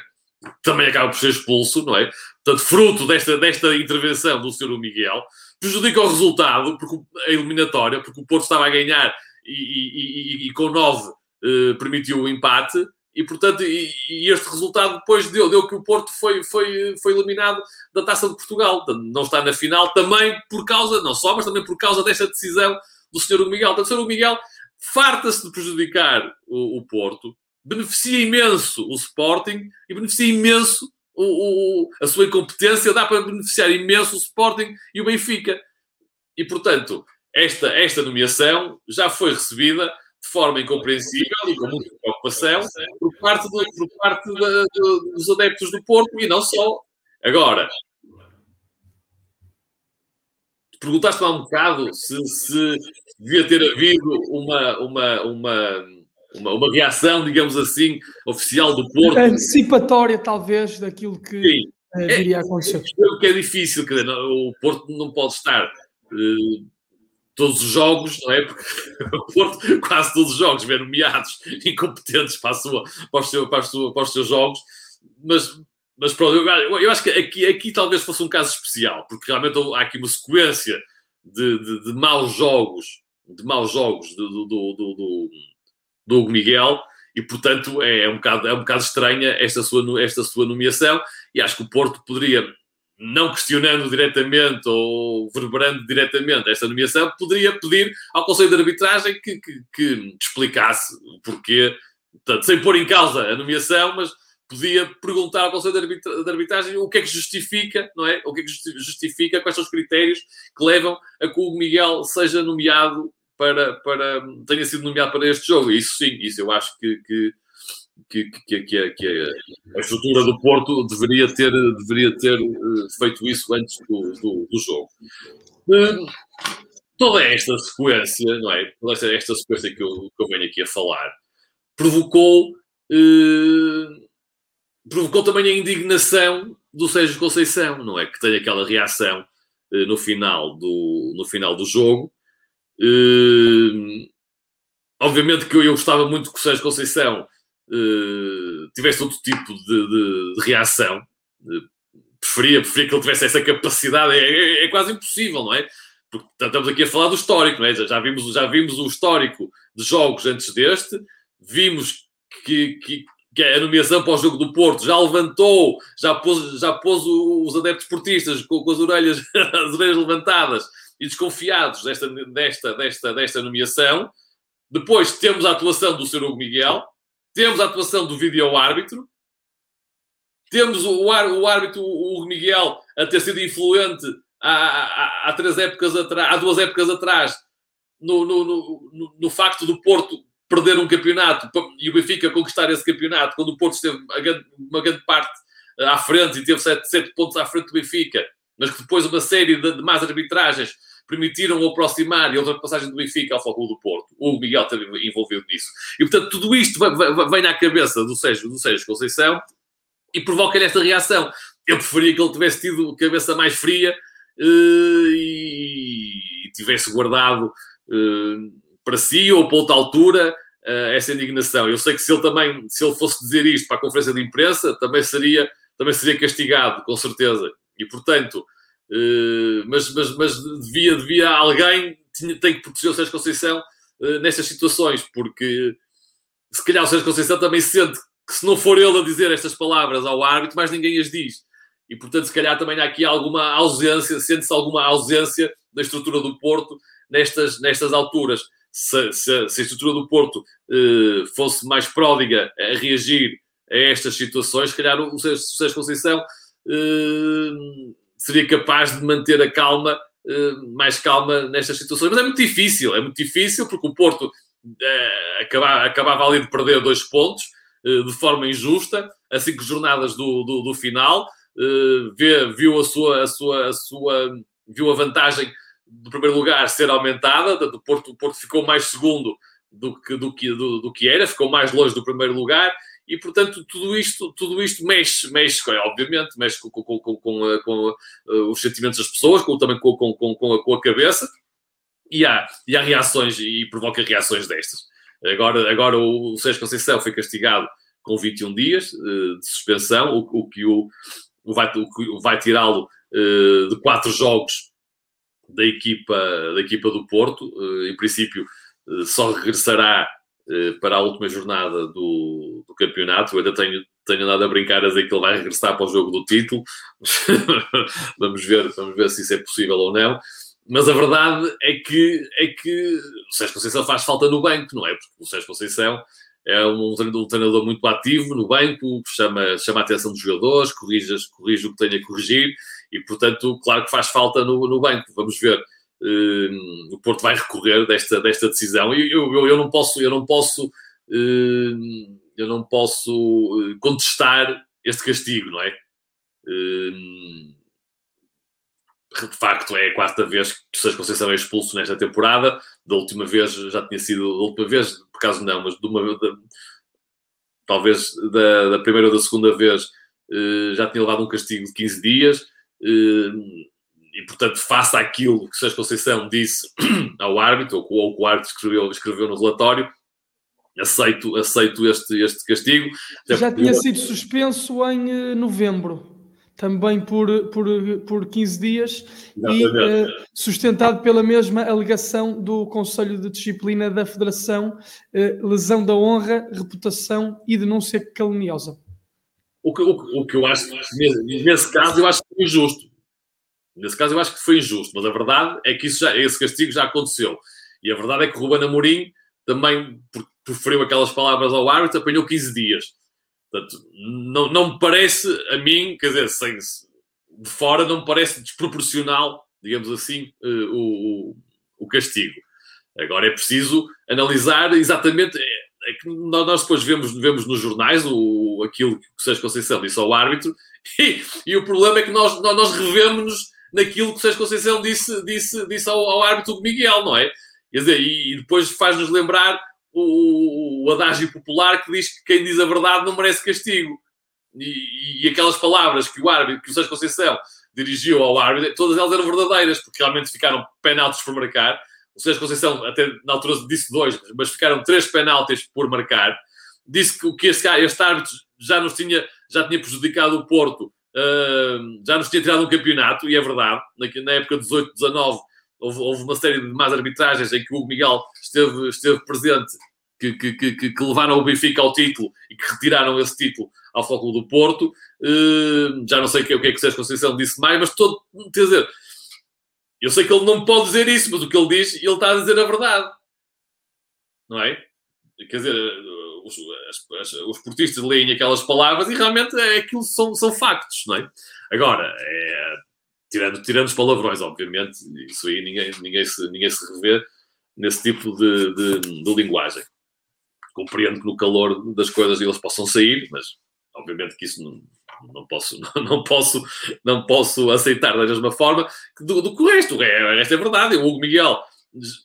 também acaba por ser expulso, não é? Portanto, fruto desta, desta intervenção do Sr. Miguel, prejudica o resultado, porque a eliminatória, porque o Porto estava a ganhar e, e, e, e com 9 eh, permitiu o empate, e portanto, e, este resultado depois deu, deu que o Porto foi, foi, foi eliminado da Taça de Portugal, não está na final, também por causa, não só, mas também por causa desta decisão do Sr. Miguel. Portanto, o Sr. Miguel farta-se de prejudicar o, o Porto, beneficia imenso o Sporting e beneficia imenso o, o, a sua incompetência, dá para beneficiar imenso o Sporting e o Benfica. e, portanto, esta, esta nomeação já foi recebida de forma incompreensível e com muita preocupação por parte, do, por parte de, dos adeptos do Porto e não só. Agora, perguntaste-me há um bocado se, se devia ter havido uma, uma, uma, uma, uma, reação, digamos assim, oficial do Porto. Antecipatória, talvez, daquilo que Sim. Uh, viria a acontecer. É, que é difícil, quer dizer, o Porto não pode estar uh, todos os jogos, não é? Porque o Porto, quase todos os jogos, vê nomeados incompetentes para, a sua, para, os seu, para, sua, para os seus jogos, mas mas pronto, eu, eu, acho que aqui, aqui talvez fosse um caso especial, porque realmente há aqui uma sequência de, de, de maus jogos, de maus jogos do, do, do, do, do Hugo Miguel, e portanto é, é, um bocado, é um bocado estranha esta sua, esta sua nomeação, e acho que o Porto poderia, não questionando diretamente ou verberando diretamente esta nomeação, poderia pedir ao Conselho de Arbitragem que, que, que explicasse o porquê, portanto, sem pôr em causa a nomeação, mas podia perguntar ao Conselho de Arbitragem o que é que justifica, não é? O que é que justifica, quais são os critérios que levam a que o Miguel seja nomeado para, para tenha sido nomeado para este jogo. Isso sim, isso eu acho que, que, que, que, que, que a estrutura do Porto deveria ter, deveria ter eh, feito isso antes do, do, do jogo. Hum, toda esta sequência, não é? Toda esta, sequência que eu, que eu venho aqui a falar provocou. Uh, provocou também a indignação do Sérgio Conceição, não é? Que tem aquela reação uh, no, final do, no final do jogo. Uh, obviamente que eu, eu, gostava muito que o Sérgio Conceição uh, tivesse outro tipo de, de, de reação. preferia, preferia que ele tivesse essa capacidade. É, é, é, quase impossível, não é? Porque estamos aqui a falar do histórico, não é? Já, já, vimos, já vimos o histórico de jogos antes deste, vimos que, que, que a nomeação para o jogo do Porto, já levantou, já pôs, já pôs os adeptos portistas com, com as, orelhas, as orelhas levantadas e desconfiados desta, desta, desta, desta nomeação. Depois temos a atuação do Sr. Hugo Miguel, temos a atuação do vídeo-árbitro, temos o, o árbitro o Hugo Miguel a ter sido influente há, há, há, três épocas atrás, há duas épocas atrás, no, no, no, no facto do Porto perder um campeonato e o Benfica conquistar esse campeonato, quando o Porto esteve uma grande parte eh, à frente e teve sete, sete pontos à frente do Benfica, mas que depois uma série de, de más arbitragens permitiram aproximar e a ultrapassagem do Benfica ao Futebol do Porto. O Miguel esteve envolvido nisso. E, portanto, tudo isto vem à cabeça do Sérgio, do Sérgio Conceição e provoca-lhe esta reação. Eu preferia que ele tivesse tido cabeça mais fria uh, e, tivesse guardado uh, para si ou para outra altura uh, essa indignação. Eu sei que se ele também, se ele fosse dizer isto para a conferência de imprensa, também seria, também seria castigado, com certeza. E portanto, mas, mas, mas devia, devia alguém tinha, tem que proteger o Sérgio Conceição uh, nestas situações, porque se calhar o Sérgio Conceição também sente que se não for ele a dizer estas palavras ao árbitro, mais ninguém as diz. E, portanto, se calhar também há aqui alguma ausência, sente-se alguma ausência da estrutura do Porto nestas, nestas alturas se, se, se a estrutura do Porto eh, fosse mais pródiga a reagir a estas situações, se calhar o Sérgio Conceição eh, seria capaz de manter a calma, eh, mais calma nestas situações. Mas é muito difícil, é muito difícil porque o Porto acabava, acabava ali de perder dois pontos de forma injusta, a cinco jornadas do, do, do final, viu a sua, a sua, a sua, viu a vantagem do primeiro lugar ser aumentada, o Porto, o Porto ficou mais segundo do que, do, que, do, do, que era, ficou mais longe do primeiro lugar e, portanto, tudo isto, tudo isto mexe, mexe obviamente, mexe com, com, com, com, com uh, os sentimentos das pessoas, com, também com, com, com, a, com a cabeça e há, e há reações e provoca reações destas. Agora, agora o, Sérgio Conceição foi castigado com 21 dias uh, de suspensão, o, o que o, o vai, vai tirá-lo de quatro jogos da equipa, da equipa do Porto. Eh, em princípio, eh, só regressará eh, para a última jornada do, do campeonato. Eu ainda tenho, tenho andado a brincar a dizer que ele vai regressar para o jogo do título. vamos, ver, vamos ver se isso é possível ou não. Mas a verdade é que, é que o Sérgio Conceição faz falta no banco, não é? Porque o Sérgio Conceição é um treinador, um treinador muito ativo no banco, chama, chama a atenção dos jogadores, corrige, corrige o que tem a corrigir e, portanto, claro que faz falta no, no banco. Vamos ver o Porto vai recorrer desta, desta decisão e eu, eu, eu não posso, eu não posso, uh, eu não posso contestar este castigo, não é? de facto é a quarta vez que Sérgio Conceição é expulso nesta temporada. Da última vez já tinha sido, da última vez, por acaso não, mas de uma, de, talvez da, da, primeira ou da segunda vez já tinha levado um castigo de 15 dias e, portanto, face àquilo que Sérgio Conceição disse ao árbitro, ou que o árbitro escreveu, escreveu no relatório, aceito, aceito este, este castigo. Já tinha sido suspenso em eh, novembro, também por, por, por 15 dias, e uh, sustentado pela mesma alegação do Conselho de Disciplina da Federação, uh, lesão da honra, reputação e denúncia caluniosa. O que, o, o que eu acho, nesse caso, eu acho que foi injusto Nesse caso, eu acho que foi injusto, mas a verdade é que isso já, esse castigo já aconteceu. E a verdade é que o Ruben Amorim também proferiu aquelas palavras ao árbitro, apanhou 15 dias. Portanto, não, não me parece, a mim, quer dizer, sem, de fora, não me parece desproporcional, digamos assim, uh, o, o, castigo. Agora é preciso analisar exatamente. É, é que nós depois vemos, vemos nos jornais o, aquilo que o Sérgio Conceição disse ao árbitro, e, e o problema é que nós, nós revemos-nos naquilo que o Sérgio Conceição disse, disse, disse ao, ao árbitro Miguel, não é? Quer dizer, e, e depois faz-nos lembrar o, o, adágio popular que diz que quem diz a verdade não merece castigo. E, e, aquelas palavras que o árbitro, que o Sérgio Conceição dirigiu ao árbitro, todas elas eram verdadeiras, porque realmente ficaram penaltis por marcar. O Sérgio Conceição, até na altura disse dois, mas ficaram três penaltis por marcar. Disse que, que este, este árbitro já nos tinha, já tinha prejudicado o Porto Já nos tinha tirado um campeonato, e é verdade, na, na época de 18, 19, houve, houve, uma série de más arbitragens em que o Miguel esteve, esteve presente, que, que, que, que, levaram o Benfica ao título e que retiraram esse título ao Foco do Porto. Uh, já não sei o que, o que é que o Sérgio Conceição disse mais, mas todo, quer dizer, eu sei que ele não pode dizer isso, mas o que ele diz, ele está a dizer a verdade. Não é? Quer dizer, os, as, as, os portistas leem aquelas palavras e realmente é, aquilo são, são factos, não é? Agora, é, tirando, tirando os palavrões, obviamente, isso aí ninguém, ninguém, se, ninguém se revê nesse tipo de, de, de linguagem. Compreendo que no calor das coisas eles possam sair, mas obviamente que isso não, não posso, não, posso, não posso aceitar da mesma forma do, do que o resto. O resto é verdade. O Hugo Miguel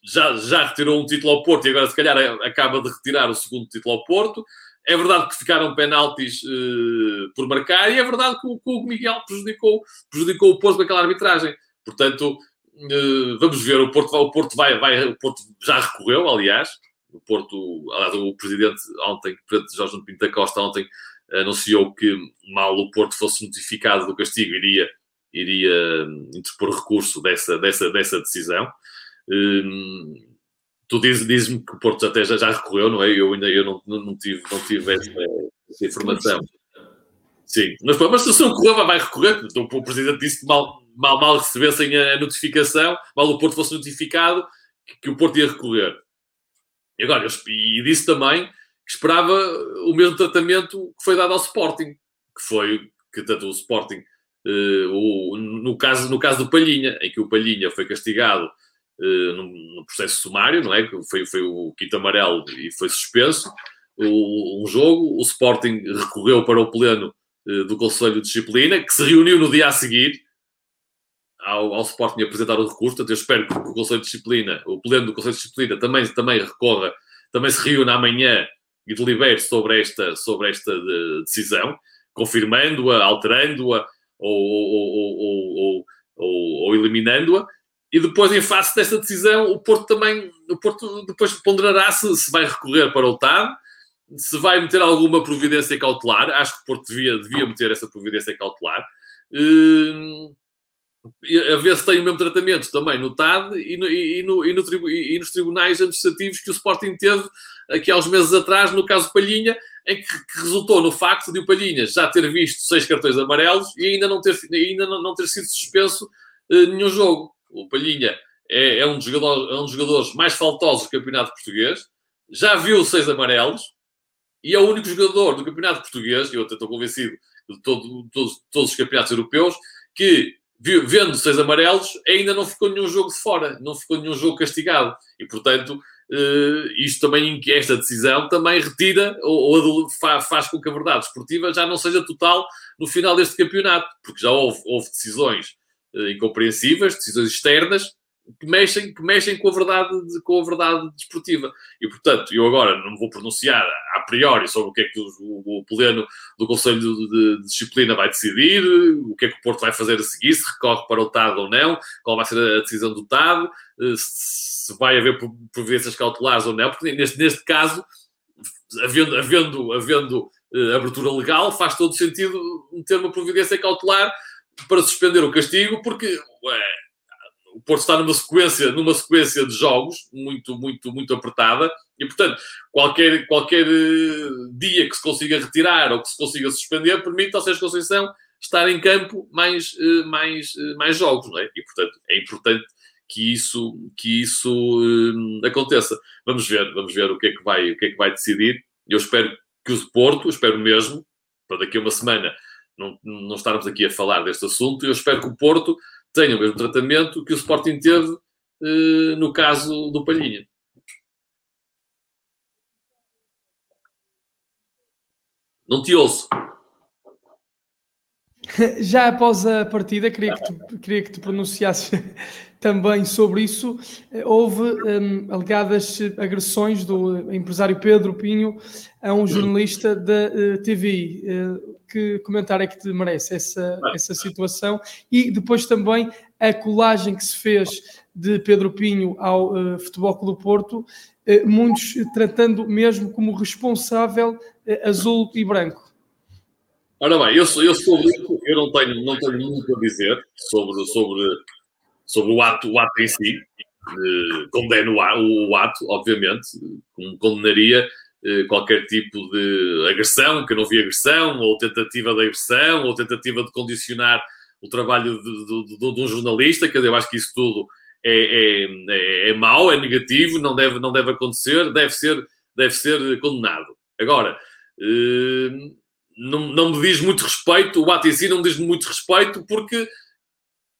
já, já retirou um título ao Porto e agora, se calhar, acaba de retirar o segundo título ao Porto. É verdade que ficaram penaltis uh, por marcar e é verdade que o, que o Miguel prejudicou, prejudicou o Porto com aquela arbitragem. Portanto, uh, vamos ver. O Porto, o Porto vai, vai, o Porto já recorreu, aliás. O Porto, aliás, o presidente ontem, o presidente Jorge Pinto da Costa ontem anunciou que mal o Porto fosse notificado do castigo iria iria hum, interpor recurso dessa, dessa, dessa decisão. Hum, tu dizes-me diz que o Porto até já, já recorreu, não é? Eu ainda eu não, não, tive, não tive essa, essa informação. Sim, mas, mas se não correu, vai recorrer. Então, o Presidente disse que mal, mal, mal recebessem a notificação, mal o Porto fosse notificado, que, que o Porto ia recorrer. E agora, eu, e disse também que esperava o mesmo tratamento que foi dado ao Sporting, que foi que tanto o Sporting, uh, o, no, caso, no caso do Palhinha, em que o Palhinha foi castigado no, processo sumário, não é? Foi, foi o quinto amarelo e foi suspenso o, um jogo. O Sporting recorreu para o pleno uh, do Conselho de Disciplina, que se reuniu no dia a seguir ao, ao Sporting apresentar o recurso. Portanto, eu espero que o Conselho de Disciplina, o pleno do Conselho de Disciplina, também, também recorra, também se reúna amanhã e delibere sobre esta, sobre esta de, eh, decisão, confirmando-a, alterando-a ou, ou, ou, ou eliminando-a. E depois, em face desta decisão, o Porto também, o Porto depois ponderará se, se vai recorrer para o TAD, se vai meter alguma providência cautelar. Acho que o Porto devia, devia meter essa providência cautelar. Uh, a ver se tem o mesmo tratamento também no TAD e, no, e, no, e, no, e, nos tribunais administrativos que o Sporting teve aqui há uns meses atrás, no caso Palhinha, em que, que, resultou no facto de o Palhinha já ter visto seis cartões amarelos e ainda não ter, ainda não, não ter sido suspenso uh, nenhum jogo. O Palhinha é, é, um dos jogadores, é um dos jogadores mais faltosos do campeonato português, já viu seis amarelos e é o único jogador do campeonato português, e eu até estou convencido de todo, todos, todos os campeonatos europeus, que vendo seis amarelos, ainda não ficou nenhum jogo de fora, não ficou nenhum jogo castigado. E, portanto, uh, isto também, esta decisão também retira ou, faz, com que a verdade esportiva já não seja total no final deste campeonato, porque já houve, houve decisões incompreensíveis, decisões externas, que mexem, que mexem com, a verdade, com a verdade desportiva. E, portanto, eu agora não vou pronunciar a priori sobre o que é que o, o, pleno do Conselho de, de, Disciplina vai decidir, o que é que o Porto vai fazer a seguir, se recorre para o TAD ou não, qual vai ser a decisão do TAD, eh, se vai haver providências cautelares ou não, porque neste, neste caso, havendo, havendo, havendo uh, abertura legal, faz todo sentido ter uma providência cautelar para suspender o castigo, porque ué, o Porto está numa sequência, numa sequência de jogos muito, muito, muito apertada e, portanto, qualquer, qualquer eh, dia que se consiga retirar ou que se consiga suspender permite ao Sérgio Conceição estar em campo mais, eh, mais, eh, mais jogos, não é? E, portanto, é importante que isso, que isso uh, aconteça. Vamos ver, vamos ver o que é que vai, o que é que vai decidir. Eu espero que o Porto, espero mesmo, para daqui a uma semana não, não estarmos aqui a falar deste assunto, eu espero que o Porto tenha o mesmo tratamento que o Sporting teve uh, no caso do Palhinha. Não te ouço. Já após a partida, queria que tu, queria que tu também sobre isso. Houve um, alegadas agressões do empresário Pedro Pinho a um jornalista da uh, TV. Uh, que comentário é que te merece essa, essa situação? E depois também a colagem que se fez de Pedro Pinho ao uh, Futebol Clube Porto, uh, muitos tratando mesmo como responsável azul e branco. Ora bem, eu, eu isso, eu não tenho, não tenho muito a dizer sobre, sobre, sobre o, ato, o ato em si. condeno o, o ato, obviamente, como condenaria eh, qualquer tipo de agressão, que não vi agressão, ou tentativa de agressão, ou tentativa de condicionar o trabalho de, de, de, de um jornalista, que eu acho que isso tudo é, é, é, é mau, é negativo, não deve, não deve acontecer, deve ser, deve ser condenado. Agora, eh, não, não me diz muito respeito, o ato em si não me diz muito respeito, porque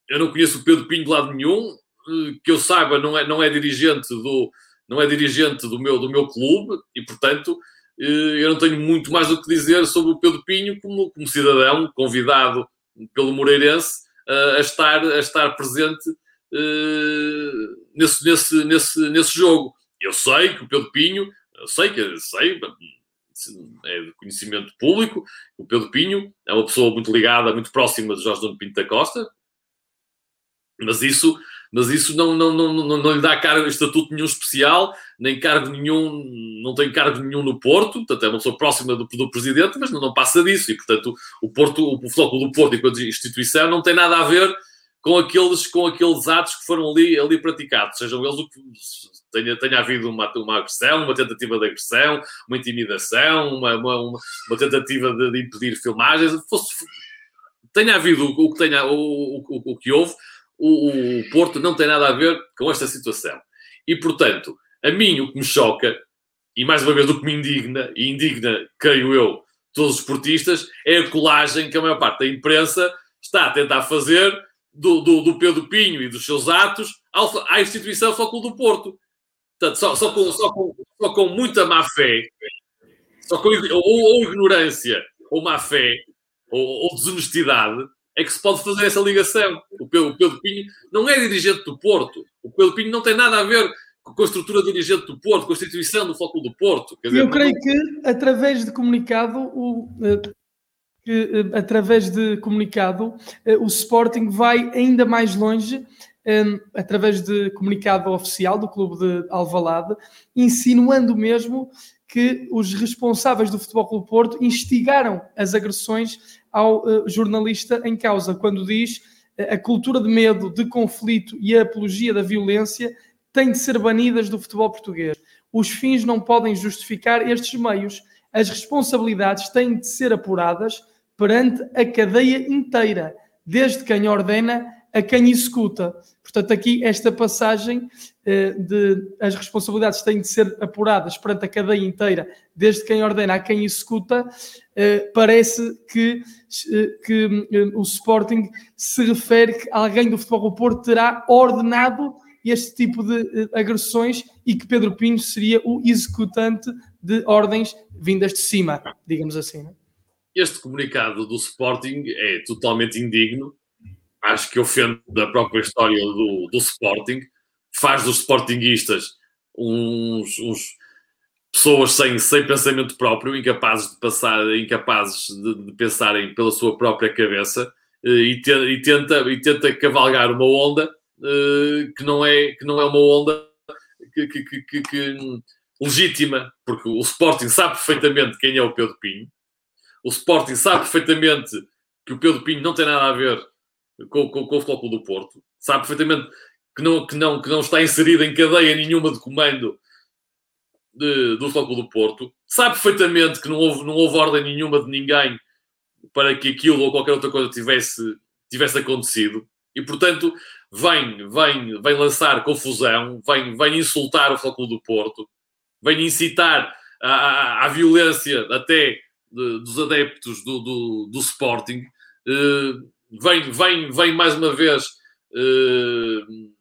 eu não conheço o Pedro Pinho de lado nenhum, eh, que eu saiba, não é, não é dirigente do, não é dirigente do meu, do meu clube e, portanto, eh, eu não tenho muito mais o que dizer sobre o Pedro Pinho como, como cidadão convidado pelo Moreirense a, estar, a estar presente nesse, nesse, nesse, nesse jogo. Eu sei que o Pedro Pinho, eu sei que sei, é de conhecimento público, o Pedro Pinho é uma pessoa muito ligada, muito próxima de Jorge Dono Pinto da Costa, mas isso mas isso não, não, não, não, não lhe dá cargo, estatuto nenhum especial, nem cargo nenhum, não tem cargo nenhum no Porto, portanto é uma pessoa próxima do, do presidente, mas não, não, passa disso, e portanto o Porto, o Futebol do Porto, enquanto instituição, não tem nada a ver com aqueles, com aqueles atos que foram ali, ali praticados, sejam eles o que tenha, tenha havido uma, uma agressão, uma tentativa de agressão, uma intimidação, uma, uma, uma, uma tentativa de, de, impedir filmagens, fosse, tenha havido o, o que tenha, o, o, o que houve, o, o Porto não tem nada a ver com esta situação. E, portanto, a mim o que me choca, e mais uma vez o que me indigna, e indigna, creio eu, todos os esportistas, é a colagem que a maior parte da imprensa está a tentar fazer do, do, do Pedro Pinho e dos seus atos à instituição Flóculo do Porto. Portanto, só, só, com, só, com, só com muita má fé, só com, ou, ou ignorância, ou má fé, ou, ou desonestidade, é que se pode fazer essa ligação. O Pedro, Pinho não é dirigente do Porto. O Pedro Pinho não tem nada a ver com a estrutura dirigente do Porto, com a instituição do Foco do Porto. Dizer, Eu creio não... que, através de comunicado, o, eh, que, eh, através de comunicado, eh, o Sporting vai ainda mais longe, através de comunicado oficial do Clube de Alvalade, insinuando mesmo que os responsáveis do Futebol Clube Porto instigaram as agressões ao uh, jornalista em causa, quando diz uh, a cultura de medo, de conflito e a apologia da violência têm de ser banidas do futebol português. Os fins não podem justificar estes meios. As responsabilidades têm de ser apuradas perante a cadeia inteira, desde quem ordena a quem executa. Portanto, aqui esta passagem eh, de as responsabilidades têm de ser apuradas perante a cadeia inteira, desde quem ordena a quem executa, eh, parece que, eh, que o Sporting se refere que alguém do Futebol Porto terá ordenado este tipo de agressões e que Pedro Pinho seria o executante de ordens vindas de cima, digamos assim. É? Este comunicado do Sporting é totalmente indigno, acho que ofende a própria história do, do Sporting, faz dos Sportinguistas uns, uns pessoas sem, sem pensamento próprio, incapazes de passar, incapazes de, de pensarem pela sua própria cabeça eh, e, te, e, tenta, e tenta cavalgar uma onda uh, que, não é, que não é uma onda que, que, que, que, legítima, porque o Sporting sabe perfeitamente quem é o Pedro Pinho, o Sporting sabe perfeitamente que o Pedro Pinho não tem nada a ver com, com, com o Futebol do Porto, sabe perfeitamente que não, que não, que não está inserido em cadeia nenhuma de comando de, do Futebol do Porto, sabe perfeitamente que não houve, não houve ordem nenhuma de ninguém para que aquilo ou qualquer outra coisa tivesse, tivesse acontecido. E, portanto, vem, vem, vem lançar confusão, vem, vem insultar o Futebol do Porto, vem incitar à violência até de, dos adeptos do, do, do Sporting, uh, vem, vem, vem mais uma vez uh,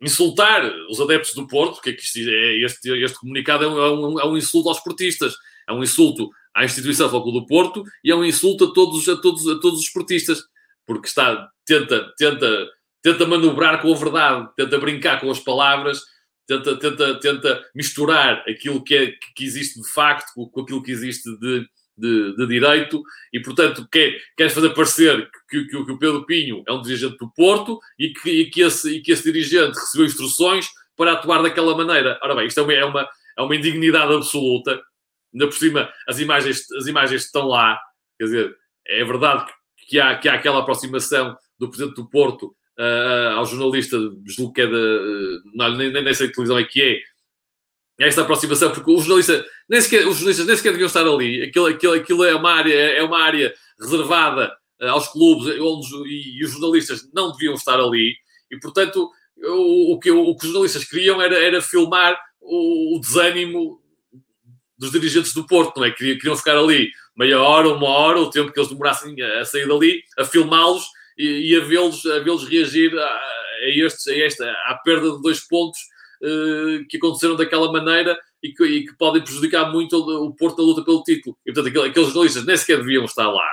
insultar os adeptos do Porto, que é é, este, este comunicado é um, é um, insulto aos portistas, é um insulto à instituição do do Porto e é um insulto a todos, a todos, a todos os portistas, porque está, tenta, tenta, tenta manobrar com a verdade, tenta brincar com as palavras, tenta, tenta, tenta misturar aquilo que, é, que existe de facto com aquilo que existe de, de, de, direito e, portanto, quer, quer fazer parecer que, que, que, o Pedro Pinho é um dirigente do Porto e que, e que, esse, e que esse dirigente recebeu instruções para atuar daquela maneira. Ora bem, isto é uma, é uma, é indignidade absoluta. Ainda por cima, as imagens, as imagens estão lá. Quer dizer, é verdade que há, que há aquela aproximação do Presidente do Porto uh, ao jornalista, julgo que é da. Uh, não, nem, nem sei que televisão é que é, esta aproximação, porque o jornalista, nem sequer, os jornalistas nem sequer deviam estar ali. Aquilo, aquilo, aquilo é, uma área, é uma área reservada uh, aos clubes onde, e, e, os jornalistas não deviam estar ali. E, portanto, o, o, que, o que os jornalistas queriam era, era filmar o, o desânimo dos dirigentes do Porto, não é? Queriam, queriam ficar ali meia hora, uma hora, o tempo que eles demorassem a sair dali, a filmá-los e, e, a vê-los a vê reagir a, a, estes, a esta à perda de dois pontos uh, que aconteceram daquela maneira e que, e que, podem prejudicar muito o, Porto na luta pelo título. E, portanto, aqueles, aqueles jornalistas nem sequer deviam estar lá.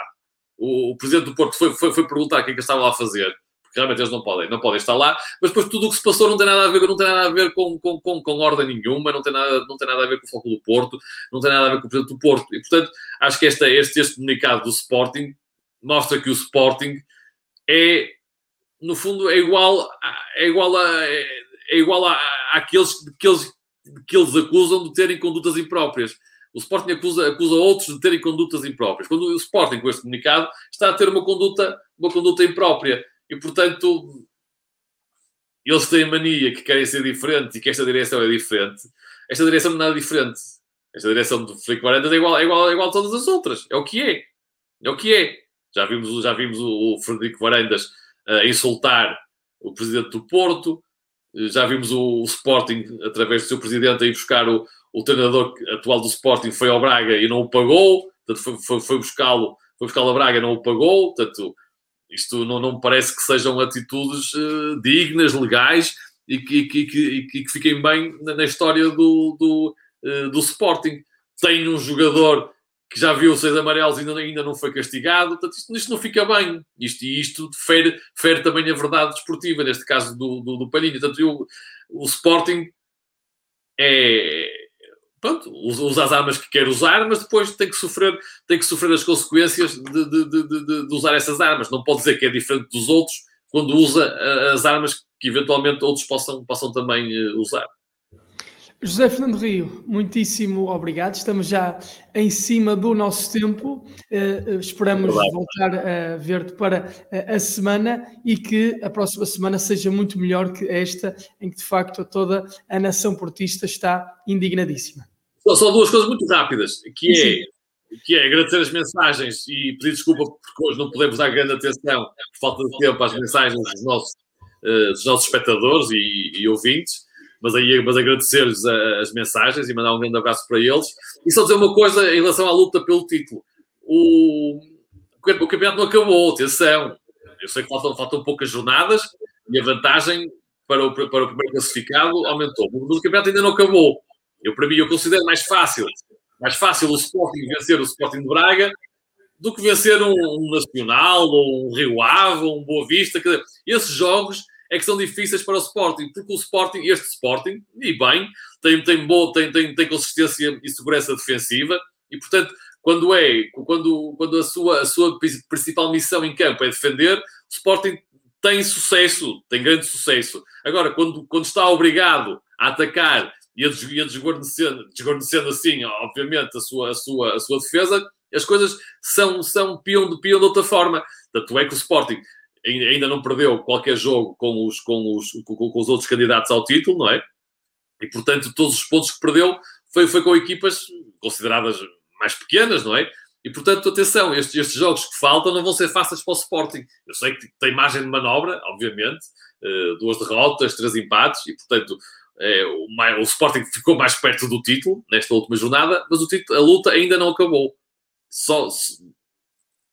O, o presidente do Porto foi, foi, foi perguntar o que é que estava lá a fazer porque realmente eles não podem, não podem estar lá, mas depois tudo o que se passou não tem nada a ver, não tem nada a ver com, com, com, com ordem nenhuma, não tem, nada, não tem nada a ver com o foco do Porto, não tem nada a ver com o presidente do Porto. E, portanto, acho que este, este, este comunicado do Sporting mostra que o Sporting é, no fundo, é igual, é igual a, é igual a, àqueles que eles, que eles acusam de terem condutas impróprias. O Sporting acusa, acusa outros de terem condutas impróprias. Quando o Sporting, com este comunicado, está a ter uma conduta, uma conduta imprópria. E, portanto, eles têm mania que querem ser diferentes e que esta direção é diferente. Esta direção não é nada diferente. Esta direção do Felipe Varandas é igual, é, igual, é igual a todas as outras. É o que é. É o que é. Já vimos, já vimos o, o Frederico Varandas uh, insultar o presidente do Porto, já vimos o, o, Sporting, através do seu presidente, a ir buscar o, o treinador atual do Sporting, foi ao Braga e não o pagou, portanto, foi, foi, foi buscá-lo foi buscá-lo a Braga e não o pagou, portanto, isto não, não parece que sejam atitudes uh, dignas, legais e que, que, que, que, fiquem bem na, na história do, do, do Sporting. Tem um jogador que já viu seis amarelos e ainda, ainda não foi castigado. Portanto, isto, isto não fica bem. Isto, e isto fere, fere também a verdade desportiva, neste caso do, do, do Palhinha. Portanto, eu, o Sporting é. Pronto, usa as armas que quer usar, mas depois tem que sofrer, tem que sofrer as consequências de, de, de, de usar essas armas. Não pode dizer que é diferente dos outros quando usa as armas que eventualmente outros possam, possam também eh, usar. José Fernando Rio, muitíssimo obrigado. Estamos já em cima do nosso tempo. Uh, esperamos Olá. voltar a ver-te para a semana e que a próxima semana seja muito melhor que esta, em que de facto toda a nação portista está indignadíssima. Só, só duas coisas muito rápidas, que é que é agradecer as mensagens e pedir desculpa porque hoje não podemos dar grande atenção por falta de tempo às mensagens dos nossos, uh, dos nossos espectadores e, e ouvintes, mas, aí, mas agradecer-lhes as mensagens e mandar um grande abraço para eles. E só dizer uma coisa em relação à luta pelo título. O, o campeonato não acabou, atenção. Eu sei que faltam, faltam poucas jornadas e a vantagem para o, para o primeiro classificado aumentou. Mas o campeonato ainda não acabou. Eu, para mim, eu considero mais fácil mais fácil o Sporting vencer o Sporting de Braga do que vencer um, um Nacional ou um Rio Ave ou um Boa Vista. Dizer, esses jogos é que são difíceis para o Sporting, porque o Sporting, este Sporting, e bem, tem, tem, boa, tem, tem, tem consistência e segurança defensiva, e portanto, quando é, quando, quando a, sua, a sua principal missão em campo é defender, o Sporting tem sucesso, tem grande sucesso. Agora, quando, quando está obrigado a atacar e a, desguarnecendo, desguarnecendo assim, obviamente, a sua, a, sua, a sua defesa, as coisas são, são piam de piam de outra forma. Tanto é que o Sporting ainda não perdeu qualquer jogo com os, com os, com, os outros candidatos ao título, não é? E, portanto, todos os pontos que perdeu foi, foi com equipas consideradas mais pequenas, não é? E, portanto, atenção, estes, estes jogos que faltam não vão ser fáceis para o Sporting. Eu sei que tem margem de manobra, obviamente, uh, duas derrotas, três empates, e, portanto, é, o, o, Sporting ficou mais perto do título nesta última jornada, mas o título, a luta ainda não acabou. Só,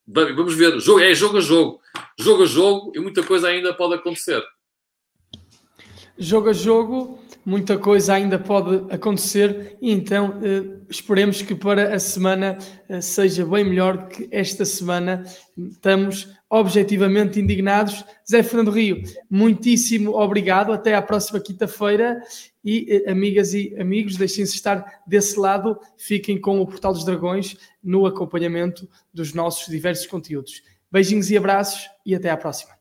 vamos ver, jogo, é jogo a jogo, jogo a jogo e muita coisa ainda pode acontecer. Jogo a jogo, muita coisa ainda pode acontecer e então eh, esperemos que para a semana eh, seja bem melhor que esta semana. Estamos objetivamente indignados. Zé Fernando Rio, muitíssimo obrigado. Até à próxima quinta-feira. E eh, amigas e amigos, deixem-se estar desse lado. Fiquem com o Portal dos Dragões no acompanhamento dos nossos diversos conteúdos. Beijinhos e abraços e até à próxima.